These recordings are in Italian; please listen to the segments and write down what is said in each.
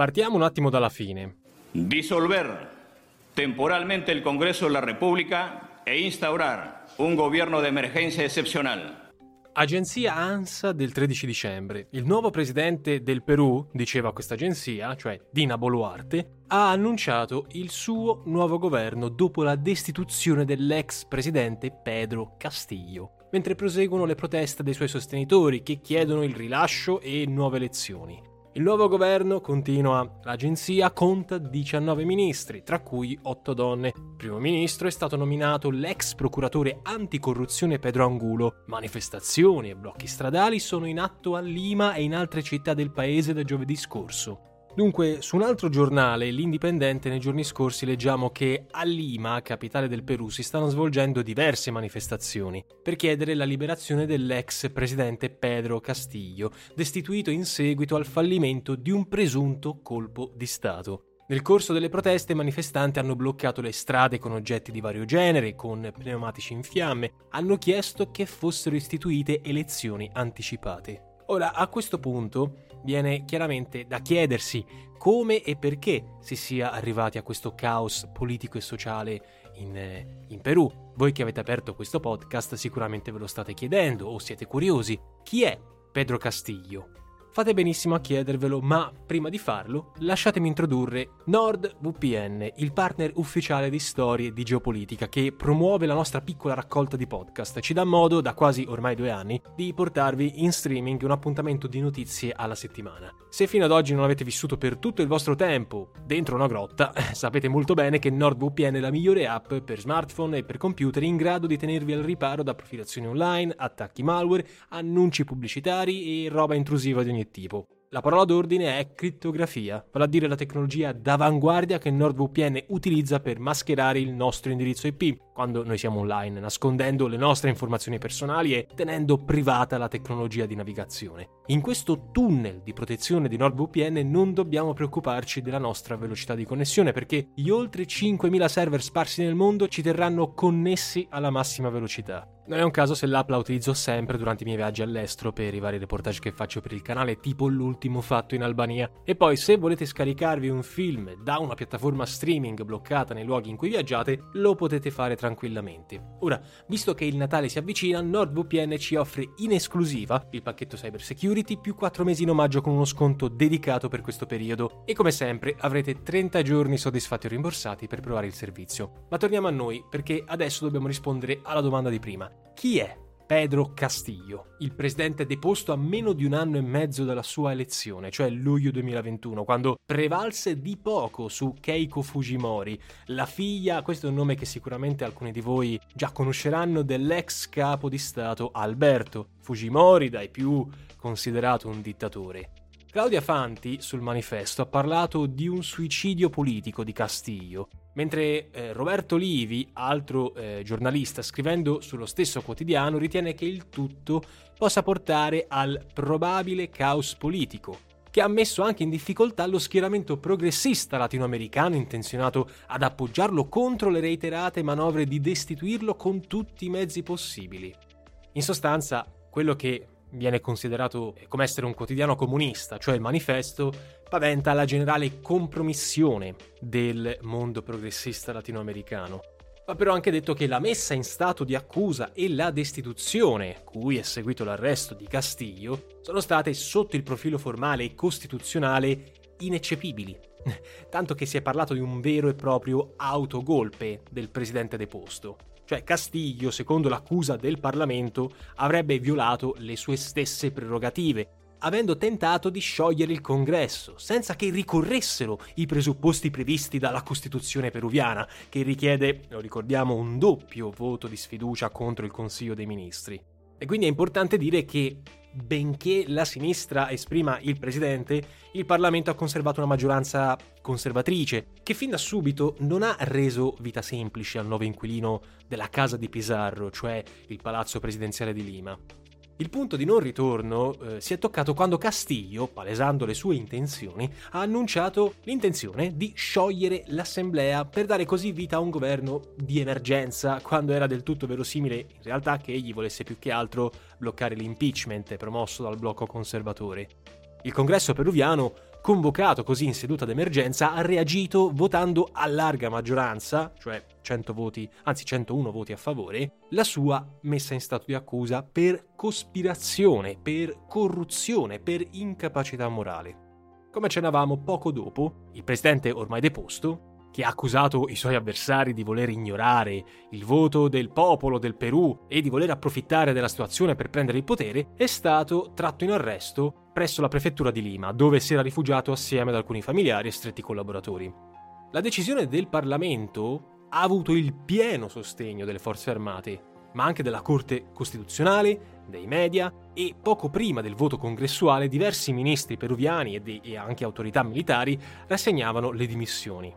Partiamo un attimo dalla fine. Disolver temporalmente el Congreso de la República e instaurar un gobierno de emergencia excepcional. Agenzia ANSA del 13 dicembre. Il nuovo presidente del Perù, diceva questa agenzia, cioè Dina Boluarte, ha annunciato il suo nuovo governo dopo la destituzione dell'ex presidente Pedro Castillo, mentre proseguono le proteste dei suoi sostenitori che chiedono il rilascio e nuove elezioni. Il nuovo governo, continua l'agenzia, conta 19 ministri, tra cui 8 donne. Primo ministro è stato nominato l'ex procuratore anticorruzione Pedro Angulo. Manifestazioni e blocchi stradali sono in atto a Lima e in altre città del paese da giovedì scorso. Dunque, su un altro giornale, l'Indipendente, nei giorni scorsi leggiamo che a Lima, capitale del Perù, si stanno svolgendo diverse manifestazioni per chiedere la liberazione dell'ex presidente Pedro Castillo, destituito in seguito al fallimento di un presunto colpo di Stato. Nel corso delle proteste i manifestanti hanno bloccato le strade con oggetti di vario genere, con pneumatici in fiamme, hanno chiesto che fossero istituite elezioni anticipate. Ora, a questo punto viene chiaramente da chiedersi come e perché si sia arrivati a questo caos politico e sociale in, eh, in, Perù. Voi che avete aperto questo podcast sicuramente ve lo state chiedendo o siete curiosi. Chi è Pedro Castillo? Fate benissimo a chiedervelo, ma prima di farlo lasciatemi introdurre NordVPN, il partner ufficiale di storie di geopolitica che promuove la nostra piccola raccolta di podcast ci dà modo, da quasi ormai due anni, di portarvi in streaming un appuntamento di notizie alla settimana. Se fino ad oggi non avete vissuto per tutto il vostro tempo dentro una grotta, sapete molto bene che NordVPN è la migliore app per smartphone e per computer in grado di tenervi al riparo da profilazioni online, attacchi malware, annunci pubblicitari e roba intrusiva di ogni tipo. La parola d'ordine è crittografia, vale a dire la tecnologia d'avanguardia che NordVPN utilizza per mascherare il nostro indirizzo IP quando noi siamo online, nascondendo le nostre informazioni personali e tenendo privata la tecnologia di navigazione. In questo tunnel di protezione di NordVPN non dobbiamo preoccuparci della nostra velocità di connessione perché gli oltre 5.000 server sparsi nel mondo ci terranno connessi alla massima velocità. Non è un caso se l'app la utilizzo sempre durante i miei viaggi all'estero per i vari reportage che faccio per il canale, tipo l'ultimo fatto in Albania. E poi se volete scaricarvi un film da una piattaforma streaming bloccata nei luoghi in cui viaggiate, lo potete fare tranquillamente. Ora, visto che il Natale si avvicina, NordVPN ci offre in esclusiva il pacchetto Cyber Security più 4 mesi in omaggio con uno sconto dedicato per questo periodo. E come sempre avrete 30 giorni soddisfatti o rimborsati per provare il servizio. Ma torniamo a noi perché adesso dobbiamo rispondere alla domanda di prima. Chi è Pedro Castillo, il presidente deposto a meno di un anno e mezzo dalla sua elezione, cioè luglio 2021, quando prevalse di poco su Keiko Fujimori, la figlia, questo è un nome che sicuramente alcuni di voi già conosceranno, dell'ex capo di Stato Alberto Fujimori, dai più considerato un dittatore. Claudia Fanti sul manifesto ha parlato di un suicidio politico di Castillo, mentre eh, Roberto Livi, altro eh, giornalista scrivendo sullo stesso quotidiano, ritiene che il tutto possa portare al probabile caos politico, che ha messo anche in difficoltà lo schieramento progressista latinoamericano intenzionato ad appoggiarlo contro le reiterate manovre di destituirlo con tutti i mezzi possibili. In sostanza, quello che viene considerato come essere un quotidiano comunista, cioè il manifesto, paventa la generale compromissione del mondo progressista latinoamericano. Va però anche detto che la messa in stato di accusa e la destituzione, cui è seguito l'arresto di Castillo, sono state sotto il profilo formale e costituzionale ineccepibili. Tanto che si è parlato di un vero e proprio autogolpe del presidente deposto. Cioè Castiglio, secondo l'accusa del Parlamento, avrebbe violato le sue stesse prerogative, avendo tentato di sciogliere il congresso, senza che ricorressero i presupposti previsti dalla Costituzione peruviana, che richiede, lo ricordiamo, un doppio voto di sfiducia contro il Consiglio dei Ministri. E quindi è importante dire che benché la sinistra esprima il presidente, il Parlamento ha conservato una maggioranza conservatrice, che fin da subito non ha reso vita semplice al nuovo inquilino della casa di Pizarro, cioè il palazzo presidenziale di Lima. Il punto di non ritorno eh, si è toccato quando Castillo, palesando le sue intenzioni, ha annunciato l'intenzione di sciogliere l'assemblea per dare così vita a un governo di emergenza, quando era del tutto verosimile in realtà che egli volesse più che altro bloccare l'impeachment promosso dal blocco conservatore. Il congresso peruviano convocato così in seduta d'emergenza, ha reagito votando a larga maggioranza, cioè 100 voti, anzi 101 voti a favore, la sua messa in stato di accusa per cospirazione, per corruzione, per incapacità morale. Come accennavamo poco dopo, il presidente ormai deposto che ha accusato i suoi avversari di voler ignorare il voto del popolo del Perù e di voler approfittare della situazione per prendere il potere, è stato tratto in arresto presso la prefettura di Lima, dove si era rifugiato assieme ad alcuni familiari e stretti collaboratori. La decisione del Parlamento ha avuto il pieno sostegno delle forze armate, ma anche della Corte Costituzionale, dei media e poco prima del voto congressuale diversi ministri peruviani e, de- e anche autorità militari rassegnavano le dimissioni.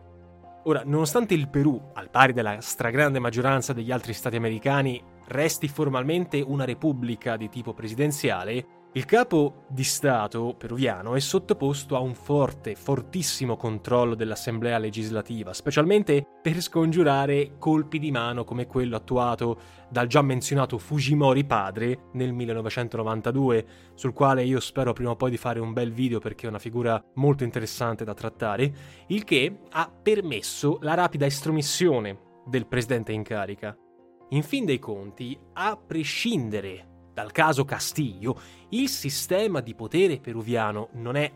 Ora, nonostante il Perù, al pari della stragrande maggioranza degli altri stati americani, resti formalmente una repubblica di tipo presidenziale, il capo di Stato peruviano è sottoposto a un forte, fortissimo controllo dell'Assemblea legislativa, specialmente per scongiurare colpi di mano come quello attuato dal già menzionato Fujimori padre nel 1992, sul quale io spero prima o poi di fare un bel video perché è una figura molto interessante da trattare, il che ha permesso la rapida estromissione del presidente in carica. In fin dei conti, a prescindere dal caso Castiglio, il sistema di potere peruviano non è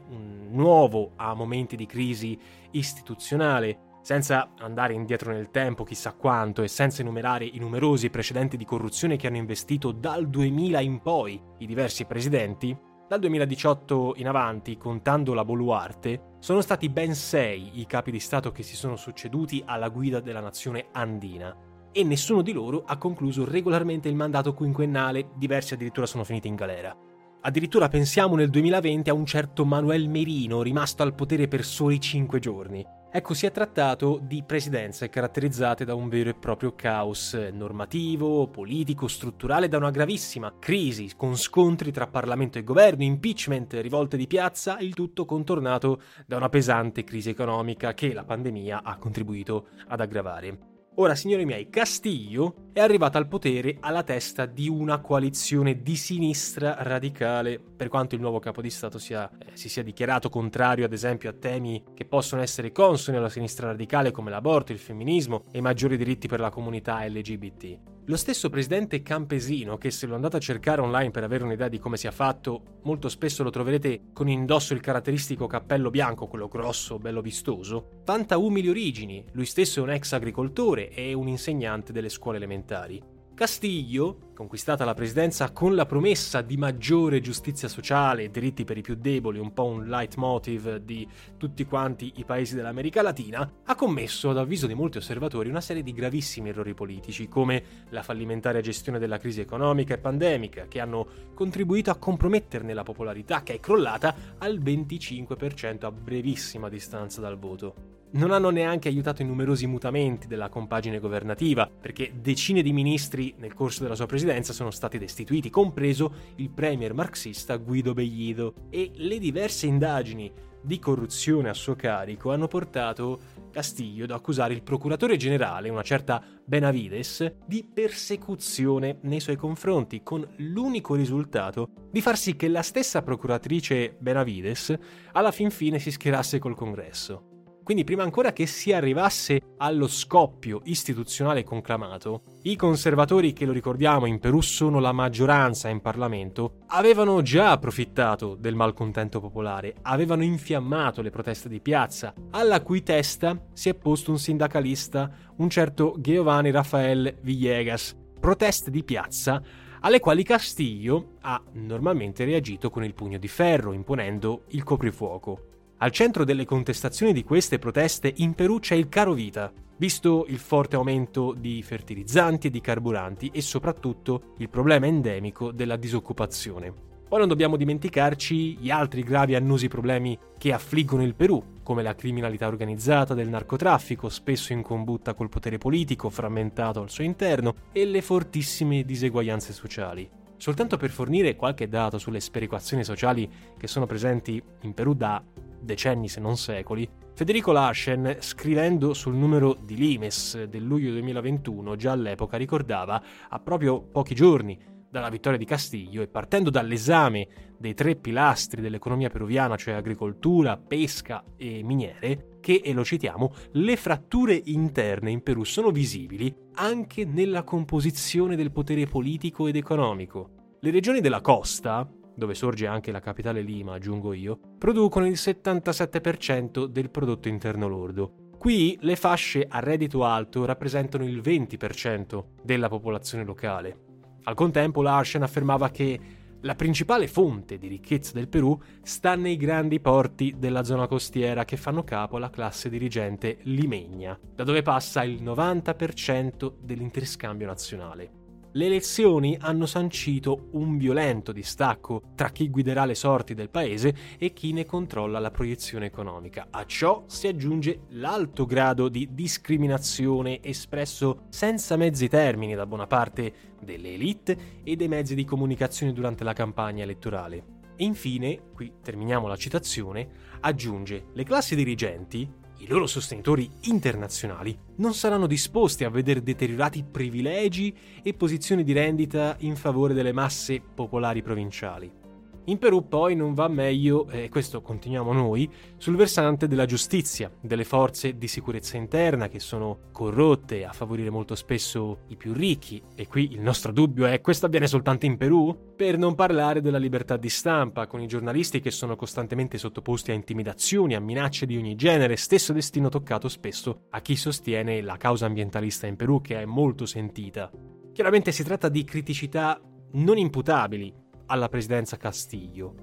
nuovo a momenti di crisi istituzionale, senza andare indietro nel tempo chissà quanto e senza enumerare i numerosi precedenti di corruzione che hanno investito dal 2000 in poi i diversi presidenti, dal 2018 in avanti, contando la Boluarte, sono stati ben sei i capi di Stato che si sono succeduti alla guida della nazione andina e nessuno di loro ha concluso regolarmente il mandato quinquennale, diversi addirittura sono finiti in galera. Addirittura pensiamo nel 2020 a un certo Manuel Merino rimasto al potere per soli 5 giorni. Ecco, si è trattato di presidenze caratterizzate da un vero e proprio caos normativo, politico, strutturale, da una gravissima crisi con scontri tra Parlamento e governo, impeachment, rivolte di piazza, il tutto contornato da una pesante crisi economica che la pandemia ha contribuito ad aggravare. Ora, signori miei, Castiglio è arrivato al potere alla testa di una coalizione di sinistra radicale, per quanto il nuovo capo di Stato sia, eh, si sia dichiarato contrario, ad esempio, a temi che possono essere consoni alla sinistra radicale come l'aborto, il femminismo e i maggiori diritti per la comunità LGBT. Lo stesso presidente Campesino, che se lo andate a cercare online per avere un'idea di come sia fatto, molto spesso lo troverete con indosso il caratteristico cappello bianco, quello grosso, bello vistoso, vanta umili origini, lui stesso è un ex agricoltore e un insegnante delle scuole elementari. Castiglio, conquistata la presidenza con la promessa di maggiore giustizia sociale e diritti per i più deboli, un po' un leitmotiv di tutti quanti i paesi dell'America Latina, ha commesso, ad avviso di molti osservatori, una serie di gravissimi errori politici, come la fallimentare gestione della crisi economica e pandemica, che hanno contribuito a comprometterne la popolarità, che è crollata al 25% a brevissima distanza dal voto non hanno neanche aiutato i numerosi mutamenti della compagine governativa, perché decine di ministri nel corso della sua presidenza sono stati destituiti, compreso il premier marxista Guido Bellido, e le diverse indagini di corruzione a suo carico hanno portato Castiglio ad accusare il procuratore generale, una certa Benavides, di persecuzione nei suoi confronti, con l'unico risultato di far sì che la stessa procuratrice Benavides alla fin fine si schierasse col congresso. Quindi prima ancora che si arrivasse allo scoppio istituzionale conclamato, i conservatori che lo ricordiamo in Perù sono la maggioranza in Parlamento, avevano già approfittato del malcontento popolare, avevano infiammato le proteste di piazza, alla cui testa si è posto un sindacalista, un certo Giovanni Rafael Villegas. Proteste di piazza alle quali Castillo ha normalmente reagito con il pugno di ferro, imponendo il coprifuoco. Al centro delle contestazioni di queste proteste in Perù c'è il caro vita, visto il forte aumento di fertilizzanti e di carburanti e soprattutto il problema endemico della disoccupazione. Poi non dobbiamo dimenticarci gli altri gravi e annosi problemi che affliggono il Perù, come la criminalità organizzata del narcotraffico, spesso in combutta col potere politico frammentato al suo interno, e le fortissime diseguaglianze sociali. Soltanto per fornire qualche dato sulle sperequazioni sociali che sono presenti in Perù da decenni se non secoli, Federico Larsen, scrivendo sul numero di Limes del luglio 2021, già all'epoca ricordava, a proprio pochi giorni dalla vittoria di Castiglio e partendo dall'esame dei tre pilastri dell'economia peruviana, cioè agricoltura, pesca e miniere, che, e lo citiamo, le fratture interne in Perù sono visibili anche nella composizione del potere politico ed economico. Le regioni della costa, dove sorge anche la capitale Lima, aggiungo io, producono il 77% del prodotto interno lordo. Qui le fasce a reddito alto rappresentano il 20% della popolazione locale. Al contempo Larsen affermava che la principale fonte di ricchezza del Perù sta nei grandi porti della zona costiera che fanno capo alla classe dirigente limegna, da dove passa il 90% dell'interscambio nazionale. Le elezioni hanno sancito un violento distacco tra chi guiderà le sorti del paese e chi ne controlla la proiezione economica. A ciò si aggiunge l'alto grado di discriminazione espresso senza mezzi termini da buona parte delle elite e dei mezzi di comunicazione durante la campagna elettorale. E infine, qui terminiamo la citazione, aggiunge le classi dirigenti i loro sostenitori internazionali non saranno disposti a vedere deteriorati privilegi e posizioni di rendita in favore delle masse popolari provinciali. In Perù poi non va meglio, e questo continuiamo noi, sul versante della giustizia, delle forze di sicurezza interna che sono corrotte a favorire molto spesso i più ricchi. E qui il nostro dubbio è questo avviene soltanto in Perù? Per non parlare della libertà di stampa, con i giornalisti che sono costantemente sottoposti a intimidazioni, a minacce di ogni genere, stesso destino toccato spesso a chi sostiene la causa ambientalista in Perù che è molto sentita. Chiaramente si tratta di criticità non imputabili alla presidenza Castiglio.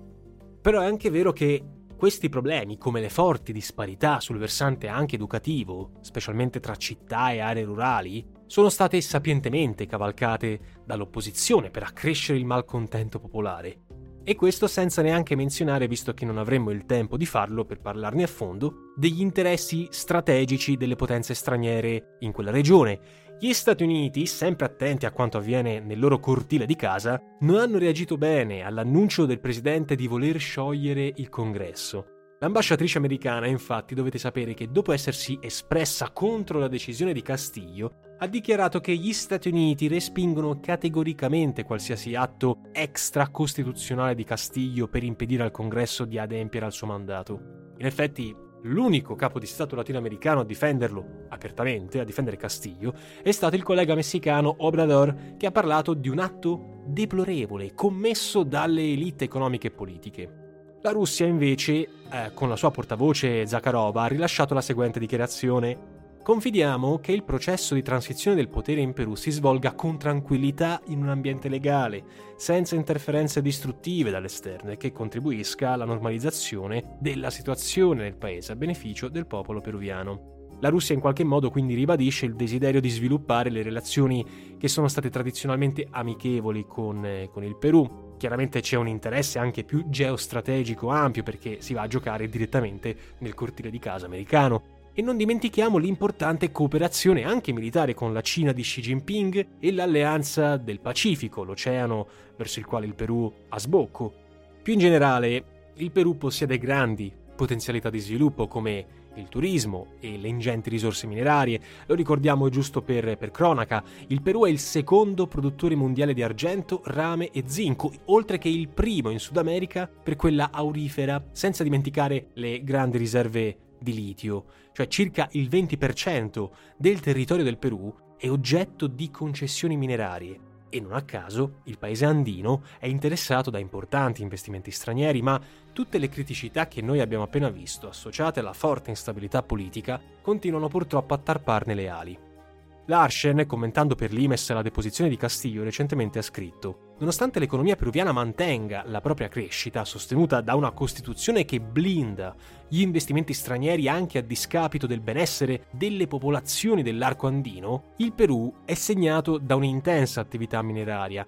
Però è anche vero che questi problemi, come le forti disparità sul versante anche educativo, specialmente tra città e aree rurali, sono state sapientemente cavalcate dall'opposizione per accrescere il malcontento popolare. E questo senza neanche menzionare, visto che non avremmo il tempo di farlo per parlarne a fondo, degli interessi strategici delle potenze straniere in quella regione, gli Stati Uniti, sempre attenti a quanto avviene nel loro cortile di casa, non hanno reagito bene all'annuncio del presidente di voler sciogliere il congresso. L'ambasciatrice americana, infatti, dovete sapere che dopo essersi espressa contro la decisione di Castiglio, ha dichiarato che gli Stati Uniti respingono categoricamente qualsiasi atto extracostituzionale di Castiglio per impedire al Congresso di adempiere al suo mandato. In effetti, l'unico capo di Stato latinoamericano a difenderlo apertamente, a difendere Castillo, è stato il collega messicano Obrador, che ha parlato di un atto deplorevole commesso dalle elite economiche e politiche. La Russia invece, eh, con la sua portavoce Zakharova, ha rilasciato la seguente dichiarazione Confidiamo che il processo di transizione del potere in Perù si svolga con tranquillità in un ambiente legale, senza interferenze distruttive dall'esterno e che contribuisca alla normalizzazione della situazione nel paese a beneficio del popolo peruviano. La Russia in qualche modo quindi ribadisce il desiderio di sviluppare le relazioni che sono state tradizionalmente amichevoli con, eh, con il Perù, chiaramente c'è un interesse anche più geostrategico ampio perché si va a giocare direttamente nel cortile di casa americano. E non dimentichiamo l'importante cooperazione anche militare con la Cina di Xi Jinping e l'alleanza del Pacifico, l'oceano verso il quale il Perù ha sbocco. Più in generale, il Perù possiede grandi potenzialità di sviluppo come il turismo e le ingenti risorse minerarie. Lo ricordiamo giusto per, per, cronaca, il Perù è il secondo produttore mondiale di argento, rame e zinco, oltre che il primo in Sud America per quella aurifera, senza dimenticare le grandi riserve di litio, cioè circa il 20% del territorio del Perù è oggetto di concessioni minerarie e non a caso il paese andino è interessato da importanti investimenti stranieri, ma tutte le criticità che noi abbiamo appena visto, associate alla forte instabilità politica, continuano purtroppo a tarparne le ali. Larsen, commentando per l'Imes la deposizione di Castillo, recentemente ha scritto: Nonostante l'economia peruviana mantenga la propria crescita, sostenuta da una Costituzione che blinda gli investimenti stranieri anche a discapito del benessere delle popolazioni dell'arco andino, il Perù è segnato da un'intensa attività mineraria.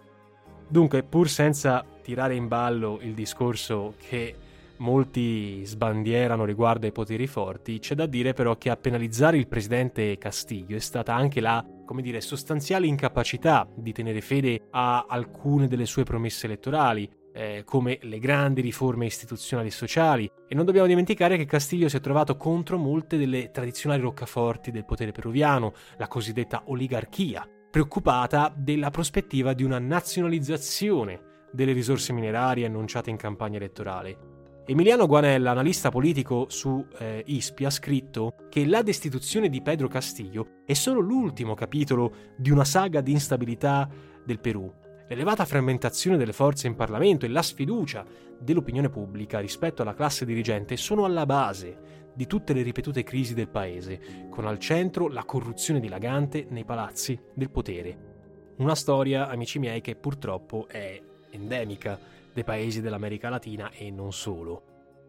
Dunque, pur senza tirare in ballo il discorso che molti sbandierano riguardo ai poteri forti, c'è da dire però che a penalizzare il presidente Castiglio è stata anche la, come dire, sostanziale incapacità di tenere fede a alcune delle sue promesse elettorali, eh, come le grandi riforme istituzionali e sociali, e non dobbiamo dimenticare che Castiglio si è trovato contro molte delle tradizionali roccaforti del potere peruviano, la cosiddetta oligarchia, preoccupata della prospettiva di una nazionalizzazione delle risorse minerarie annunciate in campagna elettorale. Emiliano Guanella, analista politico su eh, ISPI, ha scritto che la destituzione di Pedro Castillo è solo l'ultimo capitolo di una saga di instabilità del Perù. L'elevata frammentazione delle forze in Parlamento e la sfiducia dell'opinione pubblica rispetto alla classe dirigente sono alla base di tutte le ripetute crisi del paese, con al centro la corruzione dilagante nei palazzi del potere. Una storia, amici miei, che purtroppo è endemica dei paesi dell'America Latina e non solo.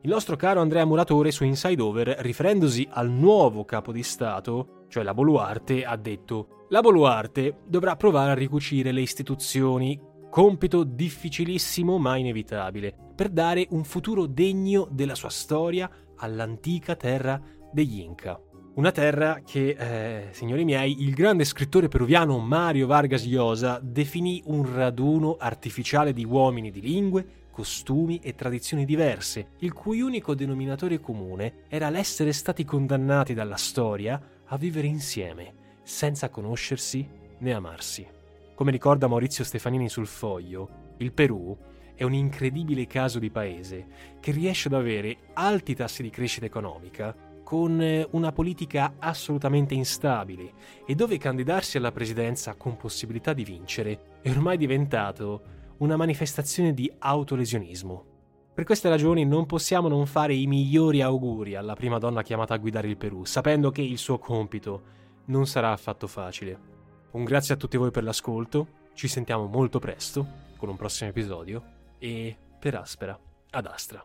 Il nostro caro Andrea Muratore su Inside Over, riferendosi al nuovo capo di Stato, cioè la Boluarte, ha detto La Boluarte dovrà provare a ricucire le istituzioni, compito difficilissimo ma inevitabile, per dare un futuro degno della sua storia all'antica terra degli Inca. Una terra che, eh, signori miei, il grande scrittore peruviano Mario Vargas Llosa definì un raduno artificiale di uomini di lingue, costumi e tradizioni diverse, il cui unico denominatore comune era l'essere stati condannati dalla storia a vivere insieme, senza conoscersi né amarsi. Come ricorda Maurizio Stefanini sul foglio, il Perù è un incredibile caso di paese che riesce ad avere alti tassi di crescita economica con eh, una politica assolutamente instabile e dove candidarsi alla presidenza con possibilità di vincere è ormai diventato una manifestazione di autolesionismo. Per queste ragioni non possiamo non fare i migliori auguri alla prima donna chiamata a guidare il Perù, sapendo che il suo compito non sarà affatto facile. Un grazie a tutti voi per l'ascolto, ci sentiamo molto presto con un prossimo episodio e per Aspera ad Astra.